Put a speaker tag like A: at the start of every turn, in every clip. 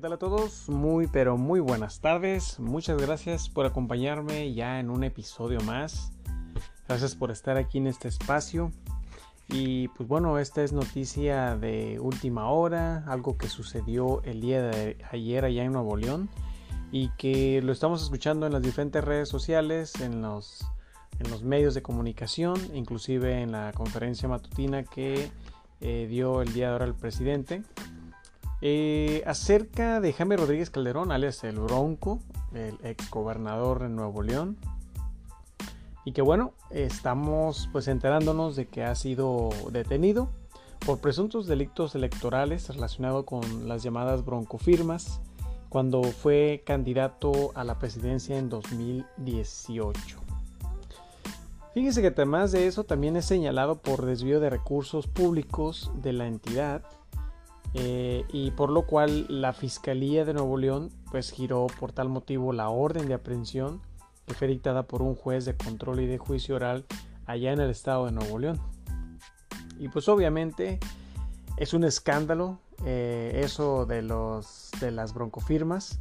A: ¿qué tal a todos? Muy pero muy buenas tardes. Muchas gracias por acompañarme ya en un episodio más. Gracias por estar aquí en este espacio. Y pues bueno, esta es noticia de última hora, algo que sucedió el día de ayer allá en Nuevo León y que lo estamos escuchando en las diferentes redes sociales, en los, en los medios de comunicación, inclusive en la conferencia matutina que eh, dio el día de ahora el presidente. Eh, acerca de Jaime Rodríguez Calderón, alias el Bronco, el ex gobernador de Nuevo León. Y que bueno, estamos pues enterándonos de que ha sido detenido por presuntos delitos electorales relacionados con las llamadas broncofirmas cuando fue candidato a la presidencia en 2018. Fíjense que además de eso también es señalado por desvío de recursos públicos de la entidad eh, y por lo cual la Fiscalía de Nuevo León pues giró por tal motivo la orden de aprehensión que fue dictada por un juez de control y de juicio oral allá en el estado de Nuevo León. Y pues obviamente es un escándalo eh, eso de, los, de las broncofirmas,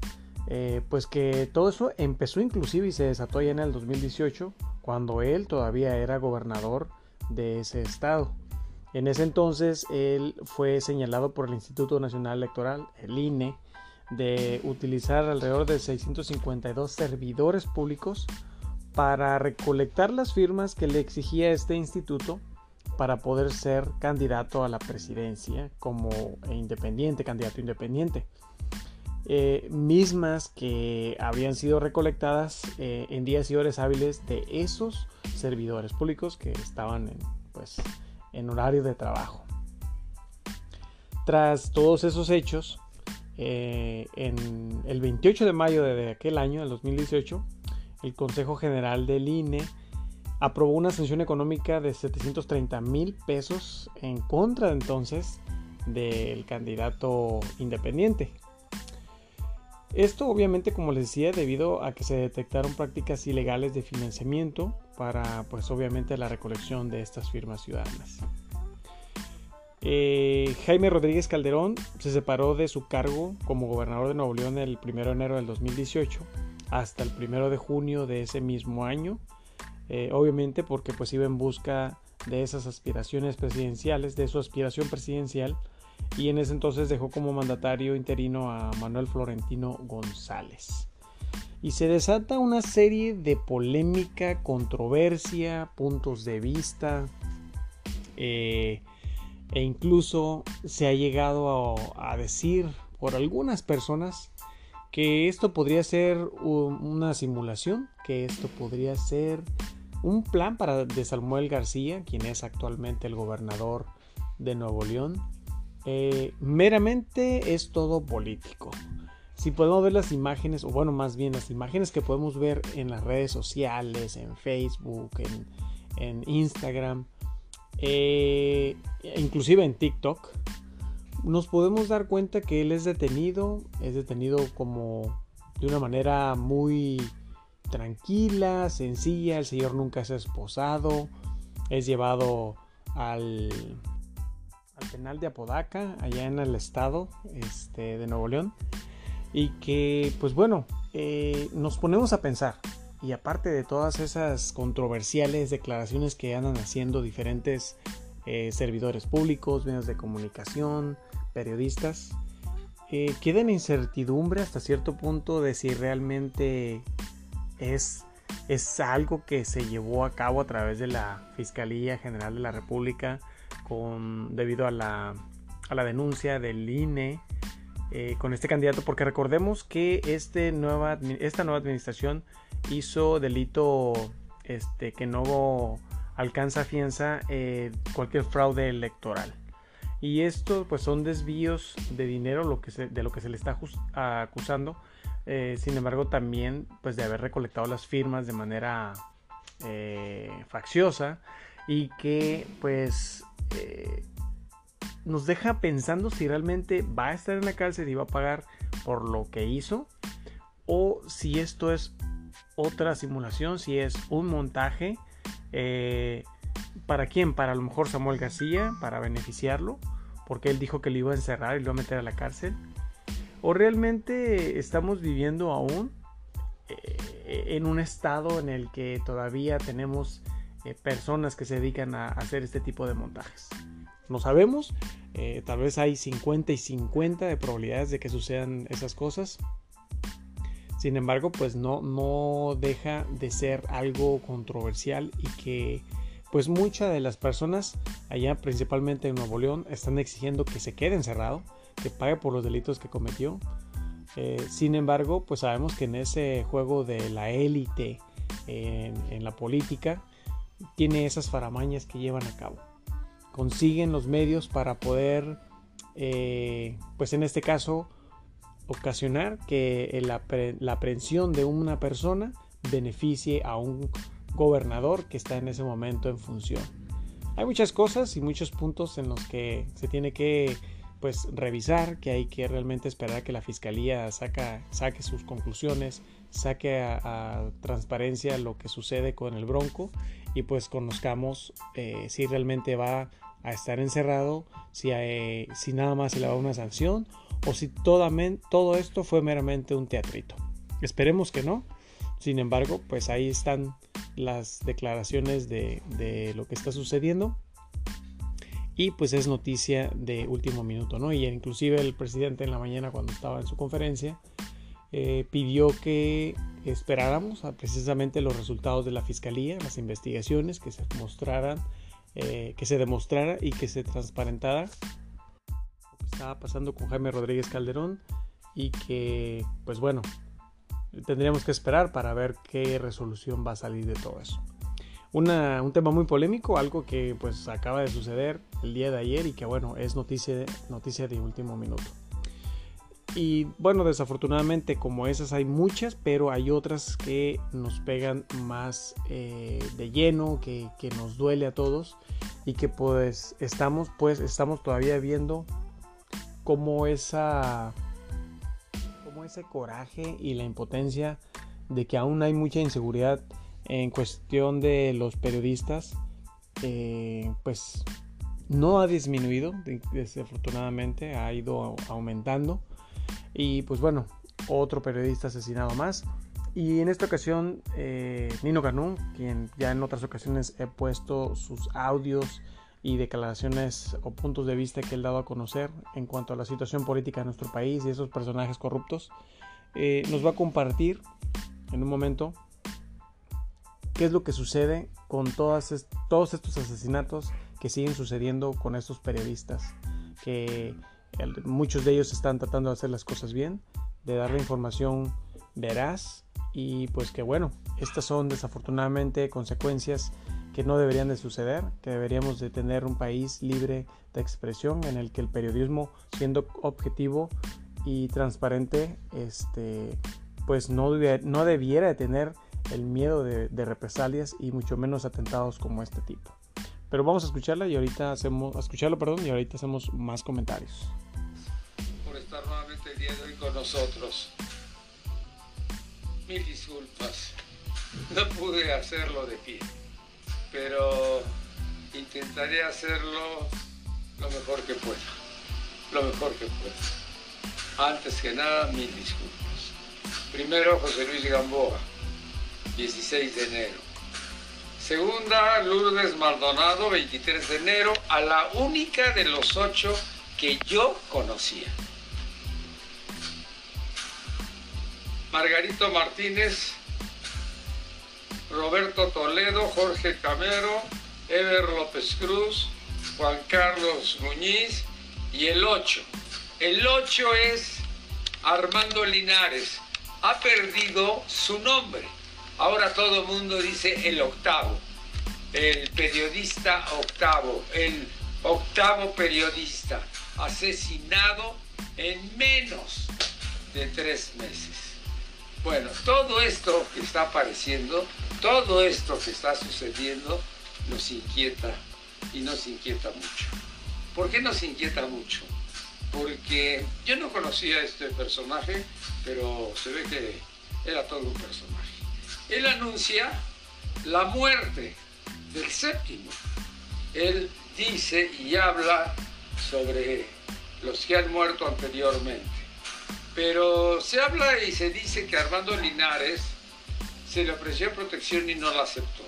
A: eh, pues que todo eso empezó inclusive y se desató ya en el 2018 cuando él todavía era gobernador de ese estado. En ese entonces él fue señalado por el Instituto Nacional Electoral, el INE, de utilizar alrededor de 652 servidores públicos para recolectar las firmas que le exigía este instituto para poder ser candidato a la presidencia como independiente, candidato independiente. Eh, mismas que habían sido recolectadas eh, en días y horas hábiles de esos servidores públicos que estaban en, pues, en horario de trabajo. Tras todos esos hechos, eh, en el 28 de mayo de aquel año, del 2018, el Consejo General del INE aprobó una sanción económica de 730 mil pesos en contra entonces del candidato independiente. Esto obviamente como les decía debido a que se detectaron prácticas ilegales de financiamiento para pues obviamente la recolección de estas firmas ciudadanas. Eh, Jaime Rodríguez Calderón se separó de su cargo como gobernador de Nuevo León el 1 de enero del 2018 hasta el 1 de junio de ese mismo año, eh, obviamente porque pues iba en busca de esas aspiraciones presidenciales, de su aspiración presidencial y en ese entonces dejó como mandatario interino a Manuel Florentino González. Y se desata una serie de polémica, controversia, puntos de vista, eh, e incluso se ha llegado a, decir por algunas personas que esto podría ser una simulación, que esto podría ser un plan para de Samuel García, quien es actualmente el gobernador de Nuevo León, eh, meramente es todo político. Si podemos ver las imágenes, o bueno, más bien las imágenes que podemos ver en las redes sociales, en Facebook, en, Instagram, eh, inclusive en TikTok, nos podemos dar cuenta que él es detenido, es detenido como de una manera muy tranquila, sencilla, el señor nunca ha esposado, es llevado al penal de Apodaca, allá en el estado este, de Nuevo León. Y que, pues bueno, eh, nos ponemos a pensar. Y aparte de todas esas controversiales declaraciones que andan haciendo diferentes eh, servidores públicos, medios de comunicación, periodistas, eh, queda en incertidumbre hasta cierto punto de si realmente es, es algo que se llevó a cabo a través de la Fiscalía General de la República debido a la, a la denuncia del INE eh, con este candidato, porque recordemos que este nueva, esta nueva administración hizo delito este, que no alcanza fianza eh, cualquier fraude electoral. Y esto pues son desvíos de dinero lo que de lo que se le está acusando. Eh, sin embargo también pues de haber recolectado las firmas de manera facciosa y que pues eh, nos deja pensando si realmente va a estar en la cárcel y va a pagar por lo que hizo o si esto es otra simulación, si es un montaje. Eh, ¿Para quién? Para a lo mejor Samuel García, para beneficiarlo, porque él dijo que lo iba a encerrar y lo iba a meter a la cárcel. ¿O realmente estamos viviendo aún eh, en un estado en el que todavía tenemos eh, personas que se dedican a hacer este tipo de montajes? No sabemos, eh, tal vez hay 50 y 50 de probabilidades de que sucedan esas cosas. Sin embargo, pues no, no deja de ser algo controversial y que pues muchas de las personas allá principalmente en Nuevo León están exigiendo que se quede encerrado, que pague por los delitos que cometió. Eh, sin embargo, pues sabemos que en ese juego de la élite en, la política tiene esas faramañas que llevan a cabo. Consiguen los medios para poder, eh, pues en este caso, ocasionar que la, la aprehensión de una persona beneficie a un gobernador que está en ese momento en función. Hay muchas cosas y muchos puntos en los que se tiene que pues revisar, que hay que realmente esperar que la fiscalía saca, saque sus conclusiones, saque a, transparencia lo que sucede con el Bronco y pues conozcamos eh, si realmente va a estar encerrado, si, si nada más se le va una sanción o si todo esto fue meramente un teatrito. Esperemos que no. Sin embargo, pues ahí están las declaraciones de, lo que está sucediendo y pues es noticia de último minuto, ¿no? Y inclusive el presidente en la mañana cuando estaba en su conferencia eh, pidió que esperáramos a precisamente los resultados de la fiscalía, las investigaciones que se mostraran, eh, que se demostrara y que se transparentara lo que estaba pasando con Jaime Rodríguez Calderón y que pues bueno tendríamos que esperar para ver qué resolución va a salir de todo eso. un tema muy polémico, algo que pues acaba de suceder el día de ayer y que bueno, es noticia, noticia de último minuto. Y bueno, desafortunadamente como esas hay muchas, pero hay otras que nos pegan más eh, de lleno, que, que, nos duele a todos y que pues estamos, pues estamos todavía viendo cómo esa ese coraje y la impotencia de que aún hay mucha inseguridad en cuestión de los periodistas, eh, pues no ha disminuido, desafortunadamente ha ido aumentando. Y pues bueno, otro periodista asesinado más. Y en esta ocasión, eh, Nino Canún, quien ya en otras ocasiones he puesto sus audios y declaraciones o puntos de vista que él dado a conocer en cuanto a la situación política de nuestro país y esos personajes corruptos, eh, nos va a compartir en un momento qué es lo que sucede con todas todos estos asesinatos que siguen sucediendo con estos periodistas, que muchos de ellos están tratando de hacer las cosas bien, de dar la información veraz y pues que bueno, estas son desafortunadamente consecuencias que no deberían de suceder, que deberíamos de tener un país libre de expresión en el que el periodismo, siendo objetivo y transparente, este, pues no, no debiera de tener el miedo de, represalias y mucho menos atentados como este tipo. Pero vamos a escucharla y ahorita hacemos, a escucharlo, perdón, y ahorita hacemos más comentarios.
B: Por estar nuevamente el día hoy con nosotros. Mil disculpas. No pude hacerlo de pie pero intentaré hacerlo lo mejor que pueda, lo mejor que pueda. Antes que nada, mil disculpas. Primero, José Luis Gamboa, 16 de enero. Segunda, Lourdes Maldonado, 23 de enero, a la única de los ocho que yo conocía. Margarito Martínez, Roberto Toledo, Jorge Camero, Ever López Cruz, Juan Carlos Muñiz y el 8. El 8 es Armando Linares. Ha perdido su nombre. Ahora todo el mundo dice el octavo. El periodista octavo. El octavo periodista asesinado en menos de tres meses. Bueno, todo esto que está apareciendo todo esto que está sucediendo nos inquieta y nos inquieta mucho. ¿Por qué nos inquieta mucho? Porque yo no conocía a este personaje, pero se ve que era todo un personaje. Él anuncia la muerte del séptimo. Él dice y habla sobre los que han muerto anteriormente. Pero se habla y se dice que Armando Linares se le ofreció protección y no la aceptó.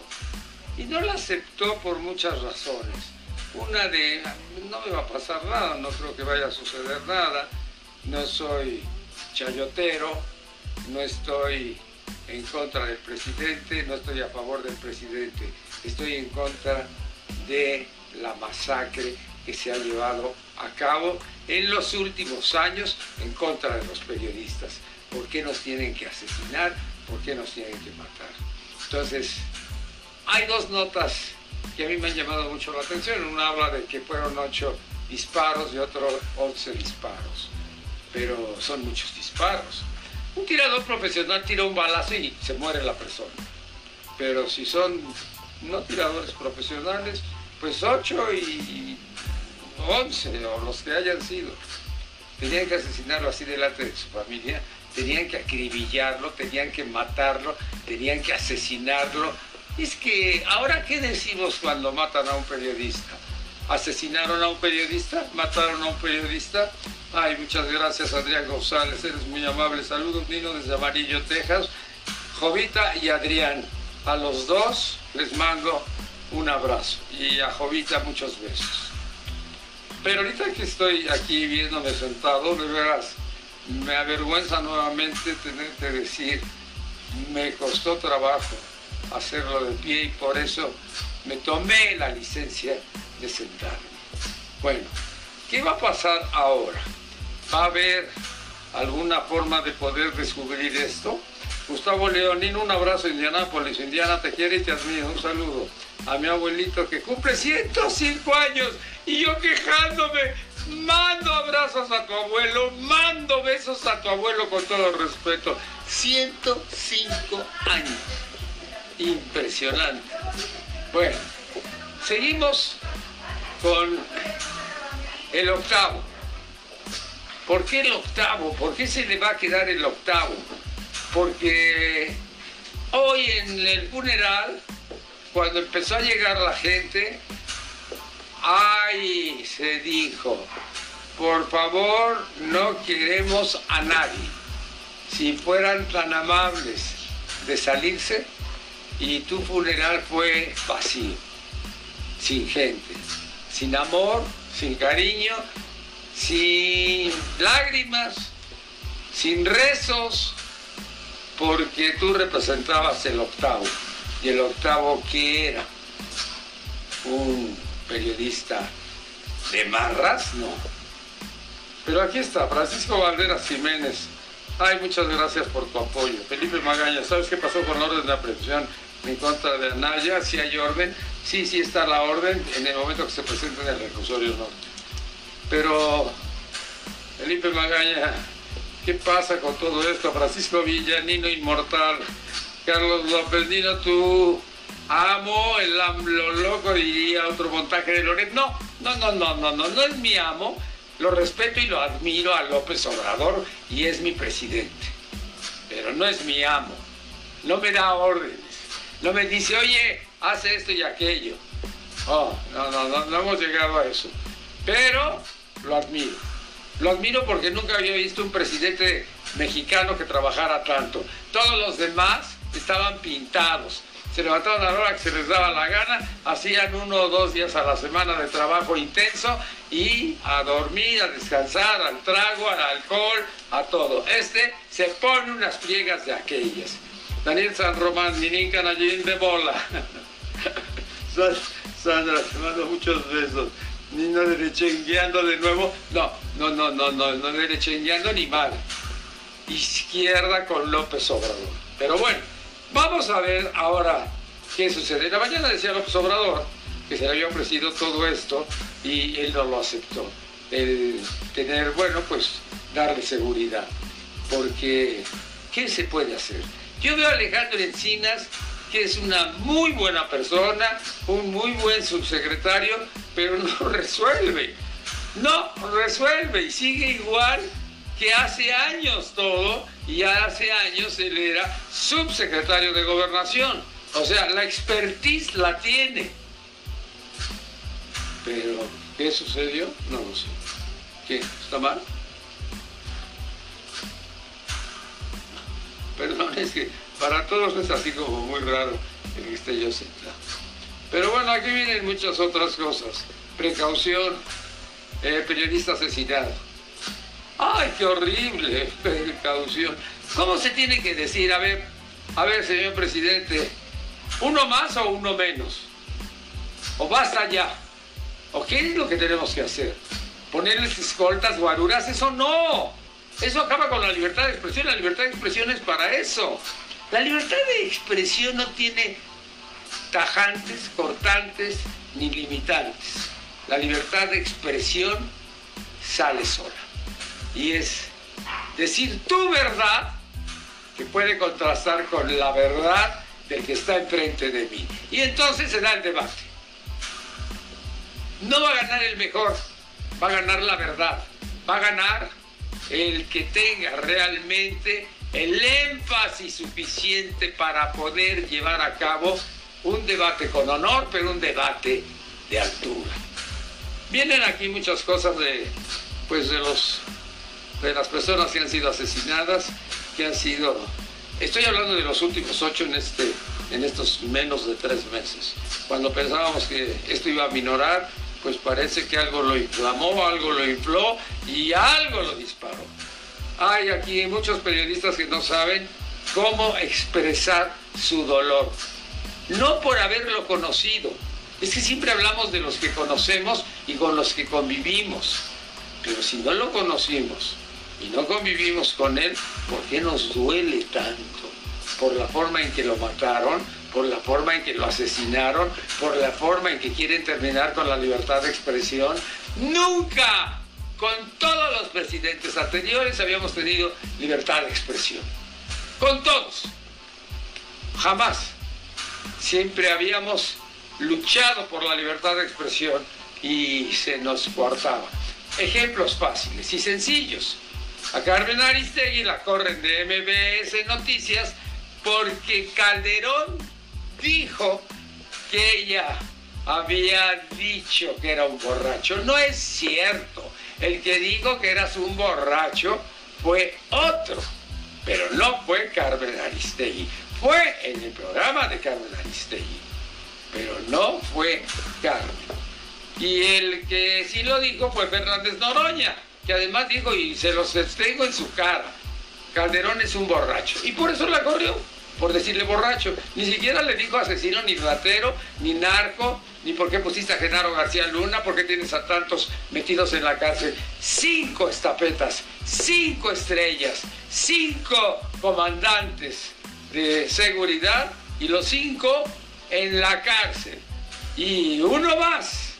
B: Y no la aceptó por muchas razones. Una de, no me va a pasar nada, no creo que vaya a suceder nada, no soy chayotero, no estoy en contra del presidente, no estoy a favor del presidente, estoy en contra de la masacre que se ha llevado a cabo en los últimos años en contra de los periodistas. ¿Por qué nos tienen que asesinar? ¿Por qué nos tienen que matar? Entonces, hay dos notas que a mí me han llamado mucho la atención. Una habla de que fueron ocho disparos y otro once disparos. Pero son muchos disparos. Un tirador profesional tira un balazo y se muere la persona. Pero si son no tiradores profesionales, pues ocho y once o los que hayan sido. Tenían que asesinarlo así delante de su familia, tenían que acribillarlo, tenían que matarlo, tenían que asesinarlo. Es que, ¿ahora qué decimos cuando matan a un periodista? ¿Asesinaron a un periodista? ¿Mataron a un periodista? Ay, muchas gracias Adrián González, eres muy amable. Saludos Nino desde Amarillo, Texas. Jovita y Adrián, a los dos les mando un abrazo y a Jovita muchos besos. Pero ahorita que estoy aquí viéndome sentado, de veras, me avergüenza nuevamente tener que decir, me costó trabajo hacerlo de pie y por eso me tomé la licencia de sentarme. Bueno, ¿qué va a pasar ahora? ¿Va a haber alguna forma de poder descubrir esto? Gustavo Leonín, un abrazo Indianápolis. Indiana te quiere y te admiro. Un saludo a mi abuelito que cumple 105 años y yo quejándome. Mando abrazos a tu abuelo, mando besos a tu abuelo con todo respeto. 105 años. Impresionante. Bueno, seguimos con el octavo. ¿Por qué el octavo? ¿Por qué se le va a quedar el octavo? Porque hoy en el funeral, cuando empezó a llegar la gente, ay, se dijo, por favor, no queremos a nadie. Si fueran tan amables de salirse, y tu funeral fue vacío, sin gente, sin amor, sin cariño, sin lágrimas, sin rezos, porque tú representabas el octavo. ¿Y el octavo qué era? Un periodista de marras, no. Pero aquí está, Francisco Valderas Jiménez. Ay, muchas gracias por tu apoyo. Felipe Magaña, ¿sabes qué pasó con la orden de aprehensión en contra de Anaya? Si hay orden, sí, sí está la orden en el momento que se presenta en el reclusorio norte. Pero, Felipe Magaña, ¿qué pasa con todo esto? Francisco Villa, Nino Inmortal, Carlos López, Nino, tú amo el lo loco, diría otro montaje de Loret. No, no, no, no, no, no, no es mi amo. Lo respeto y lo admiro a López Obrador y es mi presidente. Pero no es mi amo. No me da órdenes. No me dice, oye, haz esto y aquello. Oh, no, no, no, no hemos llegado a eso. Pero lo admiro. Lo admiro porque nunca había visto un presidente mexicano que trabajara tanto. Todos los demás estaban pintados se levantaban a la hora que se les daba la gana, hacían uno o dos días a la semana de trabajo intenso y a dormir, a descansar, al trago, al alcohol, a todo. Este se pone unas pliegas de aquellas. Daniel San Román, Ninin Canallín de bola. Sandra, te mando muchos besos. Ni no derechengueando de nuevo. No, no, no, no, no, no derechengueando ni mal. Izquierda con López Obrador. Pero bueno. Vamos a ver ahora qué sucede. La mañana decía López Obrador que se le había ofrecido todo esto y él no lo aceptó. El tener, bueno, pues darle seguridad. Porque, ¿qué se puede hacer? Yo veo a Alejandro Encinas, que es una muy buena persona, un muy buen subsecretario, pero no resuelve. No resuelve y sigue igual que hace años todo, y hace años él era subsecretario de gobernación. O sea, la expertise la tiene. Pero, ¿qué sucedió? No lo sé. ¿Qué? ¿Está mal? Perdón, es que para todos es así como muy raro el que esté yo sentado. Pero bueno, aquí vienen muchas otras cosas. Precaución, eh, periodista asesinado. ¡Ay, qué horrible! Precaución. ¿Cómo se tiene que decir? A ver, a ver, señor presidente, ¿uno más o uno menos? ¿O basta ya? ¿O qué es lo que tenemos que hacer? ¿Ponerles escoltas, guaruras? Eso no. Eso acaba con la libertad de expresión. La libertad de expresión es para eso. La libertad de expresión no tiene tajantes, cortantes ni limitantes. La libertad de expresión sale sola. Y es decir tu verdad que puede contrastar con la verdad del que está enfrente de mí. Y entonces se da el debate. No va a ganar el mejor, va a ganar la verdad, va a ganar el que tenga realmente el énfasis suficiente para poder llevar a cabo un debate con honor, pero un debate de altura. Vienen aquí muchas cosas de, pues de los, de las personas que han sido asesinadas, que han sido, estoy hablando de los últimos ocho en este, en estos menos de tres meses. Cuando pensábamos que esto iba a minorar, pues parece que algo lo inflamó, algo lo infló y algo lo disparó. Hay aquí muchos periodistas que no saben cómo expresar su dolor. No por haberlo conocido. Es que siempre hablamos de los que conocemos y con los que convivimos. Pero si no lo conocimos y no convivimos con él, ¿por qué nos duele tanto? Por la forma en que lo mataron, por la forma en que lo asesinaron, por la forma en que quieren terminar con la libertad de expresión. Nunca con todos los presidentes anteriores habíamos tenido libertad de expresión. Con todos. Jamás. Siempre habíamos luchado por la libertad de expresión y se nos cortaba. Ejemplos fáciles y sencillos. A Carmen Aristegui la corren de MBS Noticias porque Calderón dijo que ella había dicho que era un borracho. No es cierto. El que dijo que eras un borracho fue otro, pero no fue Carmen Aristegui. Fue en el programa de Carmen Aristegui, pero no fue Carmen. Y el que sí lo dijo fue Fernández Noroña, que además dijo, y se los tengo en su cara, Calderón es un borracho. Y por eso la corrió por decirle borracho. Ni siquiera le dijo asesino, ni ratero, ni narco, ni por qué pusiste a Genaro García Luna, por qué tienes a tantos metidos en la cárcel. Cinco estapetas, cinco estrellas, cinco comandantes de seguridad y los cinco en la cárcel. Y uno más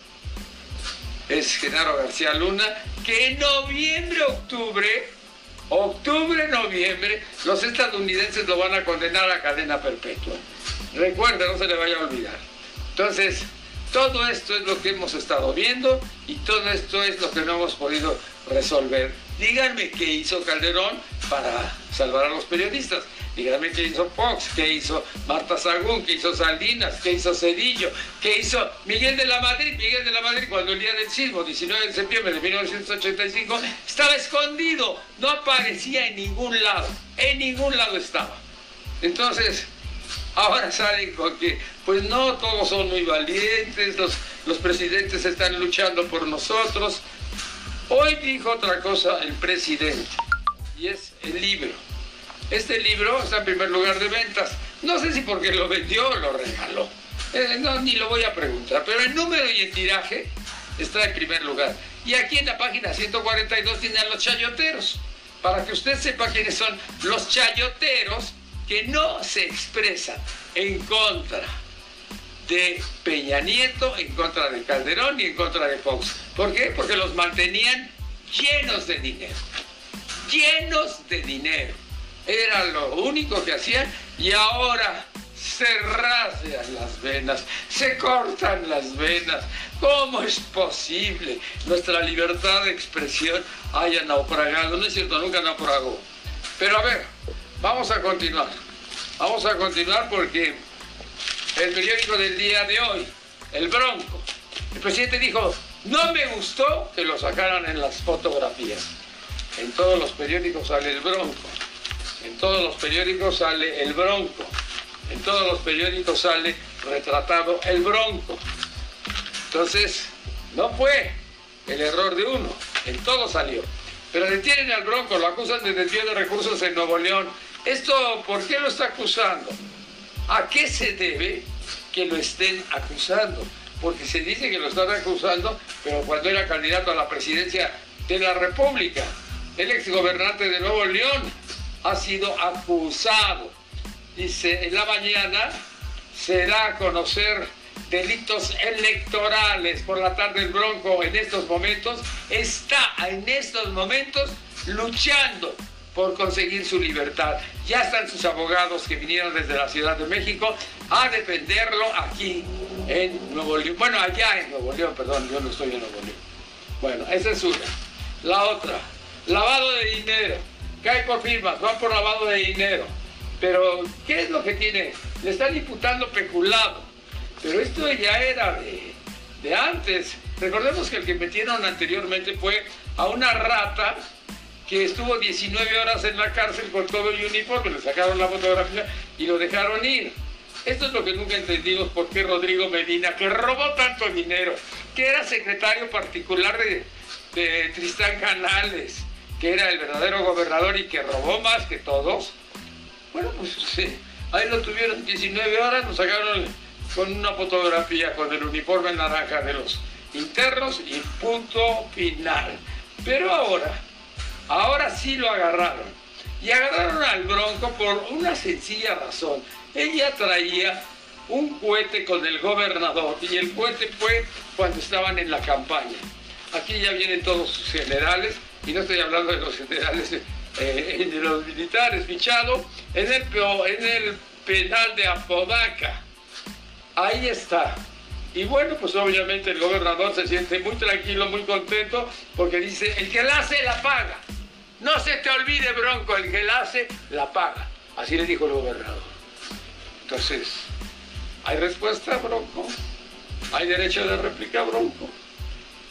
B: es Genaro García Luna, que en noviembre, octubre octubre, noviembre, los estadounidenses lo van a condenar a cadena perpetua. Recuerda, no se le vaya a olvidar. Entonces, todo esto es lo que hemos estado viendo y todo esto es lo que no hemos podido resolver. Díganme qué hizo Calderón para salvar a los periodistas. Díganme qué hizo Fox, qué hizo Marta Sagún, qué hizo Salinas, qué hizo Cedillo, qué hizo Miguel de la Madrid. Miguel de la Madrid cuando el día del sismo, 19 de septiembre de 1985, estaba escondido, no aparecía en ningún lado, en ningún lado estaba. Entonces, ahora salen con que, pues no, todos son muy valientes, los, los presidentes están luchando por nosotros. Hoy dijo otra cosa el presidente, y es el libro. Este libro está en primer lugar de ventas. No sé si porque lo vendió o lo regaló. Eh, no, ni lo voy a preguntar. Pero el número y el tiraje está en primer lugar. Y aquí en la página 142 tiene a los chayoteros. Para que usted sepa quiénes son los chayoteros que no se expresan en contra de Peña Nieto, en contra de Calderón y en contra de Fox. ¿Por qué? Porque los mantenían llenos de dinero. Llenos de dinero. Era lo único que hacían y ahora se rasgan las venas, se cortan las venas. ¿Cómo es posible nuestra libertad de expresión haya naufragado? No es cierto, nunca naufragó. Pero a ver, vamos a continuar. Vamos a continuar porque el periódico del día de hoy, el Bronco, el presidente dijo, no me gustó que lo sacaran en las fotografías. En todos los periódicos sale el Bronco. En todos los periódicos sale el bronco, en todos los periódicos sale retratado el bronco. Entonces, no fue el error de uno, en todo salió. Pero detienen al bronco, lo acusan de desvío de recursos en Nuevo León. ¿Esto por qué lo está acusando? ¿A qué se debe que lo estén acusando? Porque se dice que lo están acusando, pero cuando era candidato a la presidencia de la República, el exgobernante de Nuevo León ha sido acusado. Dice, en la mañana se da a conocer delitos electorales por la tarde el Bronco en estos momentos está en estos momentos luchando por conseguir su libertad. Ya están sus abogados que vinieron desde la Ciudad de México a defenderlo aquí en Nuevo León. Bueno, allá en Nuevo León, perdón, yo no estoy en Nuevo León. Bueno, esa es una. La otra, lavado de dinero. Cae por firmas, van por lavado de dinero. Pero, ¿qué es lo que tiene? Le están imputando peculado. Pero esto ya era de, de antes. Recordemos que el que metieron anteriormente fue a una rata que estuvo 19 horas en la cárcel con todo el uniforme, le sacaron la fotografía y lo dejaron ir. Esto es lo que nunca entendimos por qué Rodrigo Medina, que robó tanto dinero, que era secretario particular de, de Tristán Canales, que era el verdadero gobernador y que robó más que todos. Bueno, pues ahí lo tuvieron 19 horas, lo sacaron con una fotografía con el uniforme naranja de los internos y punto final. Pero ahora, ahora sí lo agarraron. Y agarraron al Bronco por una sencilla razón. Ella traía un cohete con el gobernador y el cohete fue cuando estaban en la campaña. Aquí ya vienen todos sus generales, y no estoy hablando de los generales, eh, de los militares fichados, en el, en el penal de Apodaca. Ahí está. Y bueno, pues obviamente el gobernador se siente muy tranquilo, muy contento, porque dice, el que la hace, la paga. No se te olvide, Bronco, el que la hace, la paga. Así le dijo el gobernador. Entonces, ¿hay respuesta, Bronco? ¿Hay derecho de réplica, Bronco?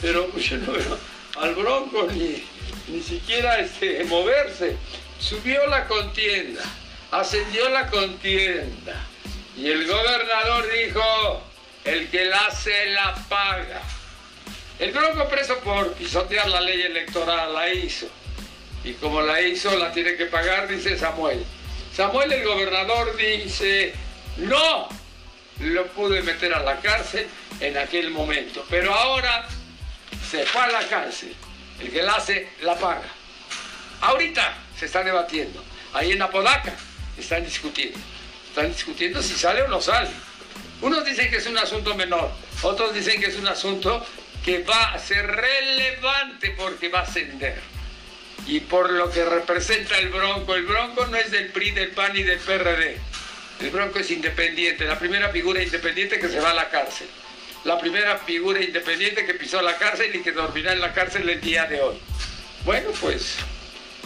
B: Pero pues, yo no veo al Bronco ni, ni siquiera este, moverse. Subió la contienda, ascendió la contienda y el gobernador dijo, el que la hace la paga. El bronco preso por pisotear la ley electoral la hizo. Y como la hizo, la tiene que pagar, dice Samuel. Samuel, el gobernador, dice, no, lo pude meter a la cárcel en aquel momento. Pero ahora se fue a la cárcel. El que la hace, la paga. Ahorita se está debatiendo. Ahí en Apodaca están discutiendo. Están discutiendo si sale o no sale. Unos dicen que es un asunto menor, otros dicen que es un asunto que va a ser relevante porque va a ascender. Y por lo que representa el Bronco, el Bronco no es del PRI, del PAN y del PRD. El Bronco es independiente, la primera figura independiente que se va a la cárcel. La primera figura independiente que pisó la cárcel y que dormirá en la cárcel el día de hoy. Bueno, pues,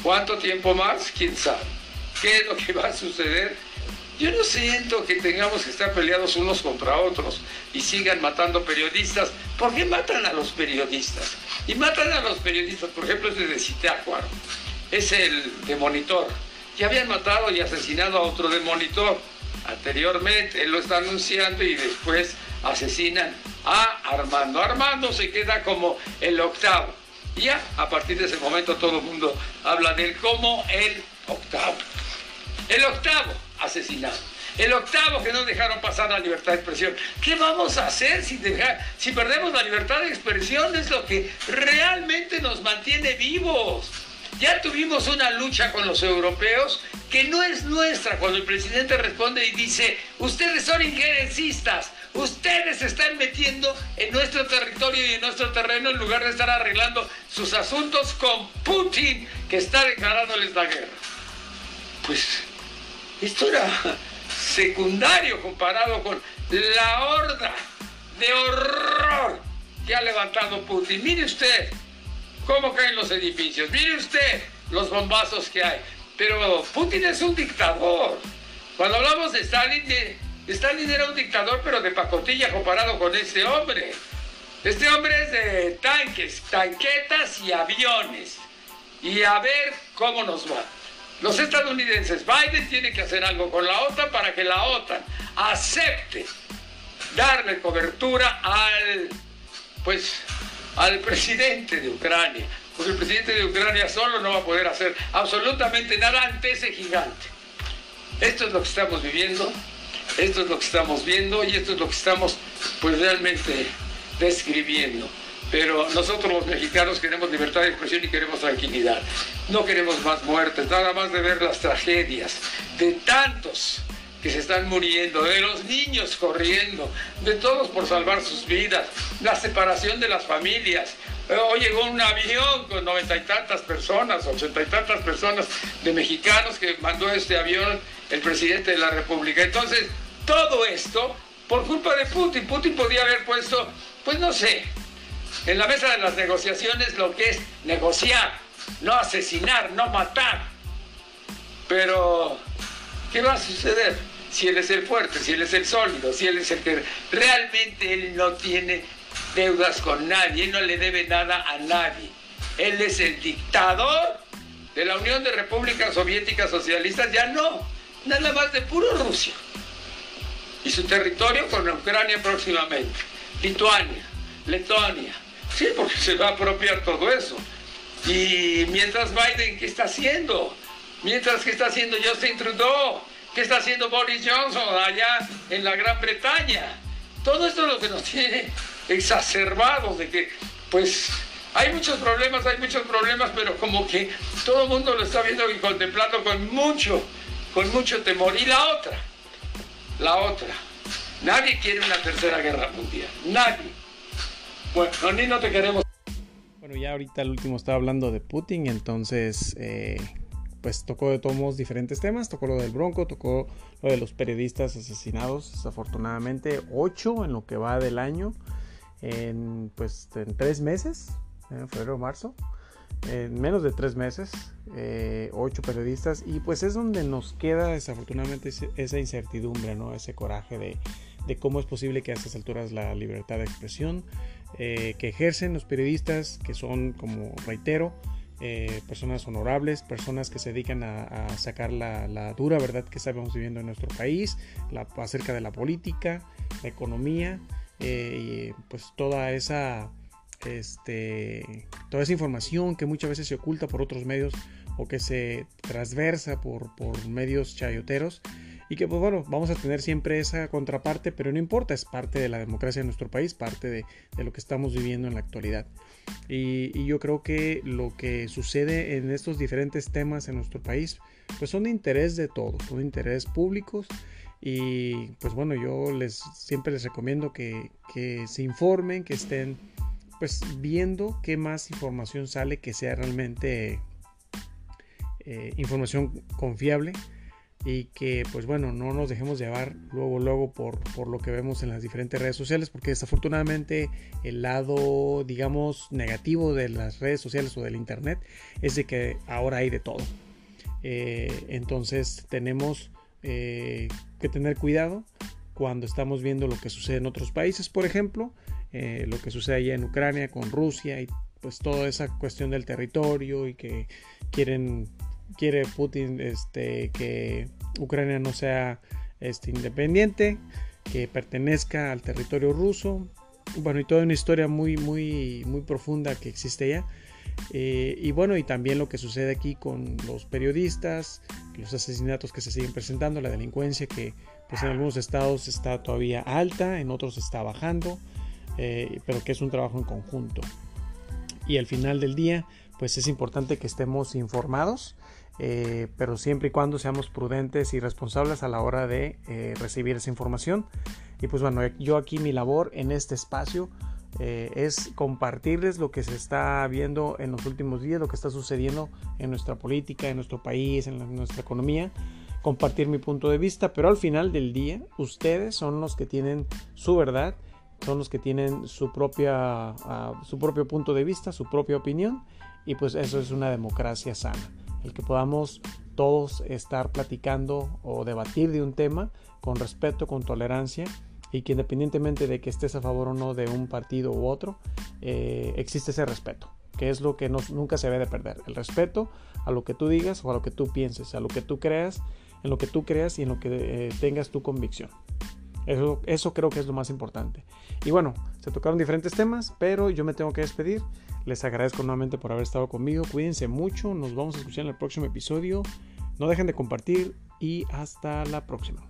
B: ¿cuánto tiempo más? ¿Quién sabe? ¿Qué es lo que va a suceder? Yo no siento que tengamos que estar peleados unos contra otros y sigan matando periodistas. ¿Por qué matan a los periodistas? Y matan a los periodistas, por ejemplo, ese de Citácuaro, es el de Monitor. Ya habían matado y asesinado a otro de Monitor anteriormente, él lo está anunciando y después asesinan a Armando. Armando se queda como el octavo. Ya a partir de ese momento todo el mundo habla de él como el octavo. El octavo asesinado. El octavo que no dejaron pasar la libertad de expresión. ¿Qué vamos a hacer si, si perdemos la libertad de expresión? Es lo que realmente nos mantiene vivos. Ya tuvimos una lucha con los europeos que no es nuestra cuando el presidente responde y dice, ustedes son injerencistas, ustedes están metiendo en nuestro territorio y en nuestro terreno en lugar de estar arreglando sus asuntos con Putin que está declarándoles la guerra. Pues esto era secundario comparado con la horda de horror que ha levantado Putin. Mire usted cómo caen los edificios, mire usted los bombazos que hay. Pero Putin es un dictador. Cuando hablamos de Stalin, Stalin era un dictador, pero de pacotilla comparado con este hombre. Este hombre es de tanques, tanquetas y aviones. Y a ver cómo nos va. Los estadounidenses, Biden tiene que hacer algo con la OTAN para que la OTAN acepte darle cobertura al, pues, al presidente de Ucrania. Porque el presidente de Ucrania solo no va a poder hacer absolutamente nada ante ese gigante. Esto es lo que estamos viviendo, esto es lo que estamos viendo y esto es lo que estamos pues realmente describiendo. Pero nosotros los mexicanos queremos libertad de expresión y queremos tranquilidad. No queremos más muertes, nada más de ver las tragedias de tantos que se están muriendo, de los niños corriendo, de todos por salvar sus vidas, la separación de las familias. Hoy llegó un avión con noventa y tantas personas, ochenta y tantas personas de mexicanos que mandó este avión el presidente de la República. Entonces, todo esto por culpa de Putin. Putin podía haber puesto, pues no sé, en la mesa de las negociaciones lo que es negociar, no asesinar, no matar. Pero, ¿qué va a suceder? Si él es el fuerte, si él es el sólido, si él es el que realmente él no tiene deudas con nadie, él no le debe nada a nadie. Él es el dictador de la Unión de Repúblicas Soviéticas Socialistas, ya no, nada más de puro Rusia. Y su territorio con Ucrania próximamente, Lituania, Letonia, Sí, porque se va a apropiar todo eso. Y mientras Biden, ¿qué está haciendo? Mientras, ¿qué está haciendo Justin Trudeau? ¿Qué está haciendo Boris Johnson allá en la Gran Bretaña? Todo esto es lo que nos tiene exacerbados de que, pues, hay muchos problemas, hay muchos problemas, pero como que todo el mundo lo está viendo y contemplando con mucho, con mucho temor. Y la otra, la otra, nadie quiere una tercera guerra mundial, nadie. Bueno, ni no te queremos.
A: Bueno, ya ahorita el último estaba hablando de Putin, entonces eh, pues tocó de todos diferentes temas, tocó lo del Bronco, tocó lo de los periodistas asesinados, desafortunadamente. Ocho en lo que va del año, en pues en tres meses, en febrero marzo, en menos de tres meses, eh, ocho periodistas y pues es donde nos queda desafortunadamente esa incertidumbre, ¿no? Ese coraje de, de cómo es posible que a estas alturas la libertad de expresión eh, que ejercen los periodistas, que son, como reitero, eh, personas honorables, personas que se dedican a, sacar la, dura verdad que estamos viviendo en nuestro país, la, acerca de la política, la economía, y pues toda esa, este, toda esa información que muchas veces se oculta por otros medios o que se transversa por, por medios chayoteros y que pues bueno, vamos a tener siempre esa contraparte, pero no importa, es parte de la democracia de nuestro país, parte de, lo que estamos viviendo en la actualidad. Y, yo creo que lo que sucede en estos diferentes temas en nuestro país, pues son de interés de todos, son de interés públicos. Y pues bueno, yo les siempre les recomiendo que, se informen, que estén pues viendo qué más información sale que sea realmente eh, información confiable y que pues bueno no nos dejemos llevar luego luego por, por, lo que vemos en las diferentes redes sociales porque desafortunadamente el lado digamos negativo de las redes sociales o del internet es de que ahora hay de todo. Eh, entonces tenemos eh, que tener cuidado cuando estamos viendo lo que sucede en otros países. Por ejemplo eh, lo que sucede allá en Ucrania con Rusia y pues toda esa cuestión del territorio y que quieren quiere Putin este, que Ucrania no sea este, independiente, que pertenezca al territorio ruso. Bueno, y toda una historia muy, muy, muy profunda que existe allá. Eh, y bueno, y también lo que sucede aquí con los periodistas, los asesinatos que se siguen presentando, la delincuencia que pues en algunos estados está todavía alta, en otros está bajando, eh, pero que es un trabajo en conjunto. Y al final del día, pues es importante que estemos informados eh, pero siempre y cuando seamos prudentes y responsables a la hora de eh, recibir esa información. Y pues bueno, yo aquí mi labor en este espacio es compartirles lo que se está viendo en los últimos días, lo que está sucediendo en nuestra política, en nuestro país, en nuestra economía, compartir mi punto de vista, pero al final del día ustedes son los que tienen su verdad, son los que tienen su, propia, ah, su propio punto de vista, su propia opinión, y pues eso es una democracia sana el que podamos todos estar platicando o debatir de un tema con respeto, con tolerancia y que independientemente de que estés a favor o no de un partido u otro, eh, existe ese respeto, que es lo que nunca se debe de perder. El respeto a lo que tú digas o a lo que tú pienses, a lo que tú creas, en lo que tú creas y en lo que eh, tengas tu convicción. Eso, eso creo que es lo más importante. Y bueno, se tocaron diferentes temas, pero yo me tengo que despedir. Les agradezco nuevamente por haber estado conmigo. Cuídense mucho. Nos vamos a escuchar en el próximo episodio. No dejen de compartir y hasta la próxima.